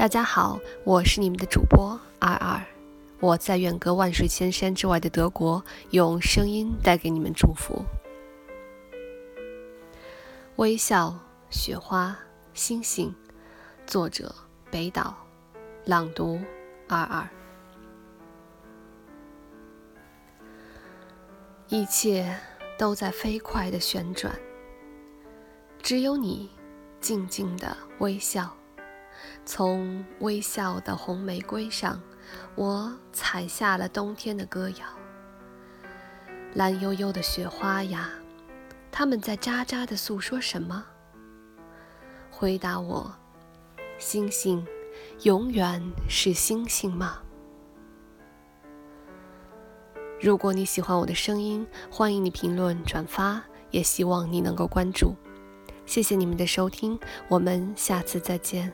大家好，我是你们的主播二二，我在远隔万水千山之外的德国，用声音带给你们祝福。微笑、雪花、星星，作者北岛，朗读二二。一切都在飞快的旋转，只有你静静的微笑。从微笑的红玫瑰上，我采下了冬天的歌谣。蓝悠悠的雪花呀，它们在喳喳地诉说什么？回答我：星星永远是星星吗？如果你喜欢我的声音，欢迎你评论转发，也希望你能够关注。谢谢你们的收听，我们下次再见。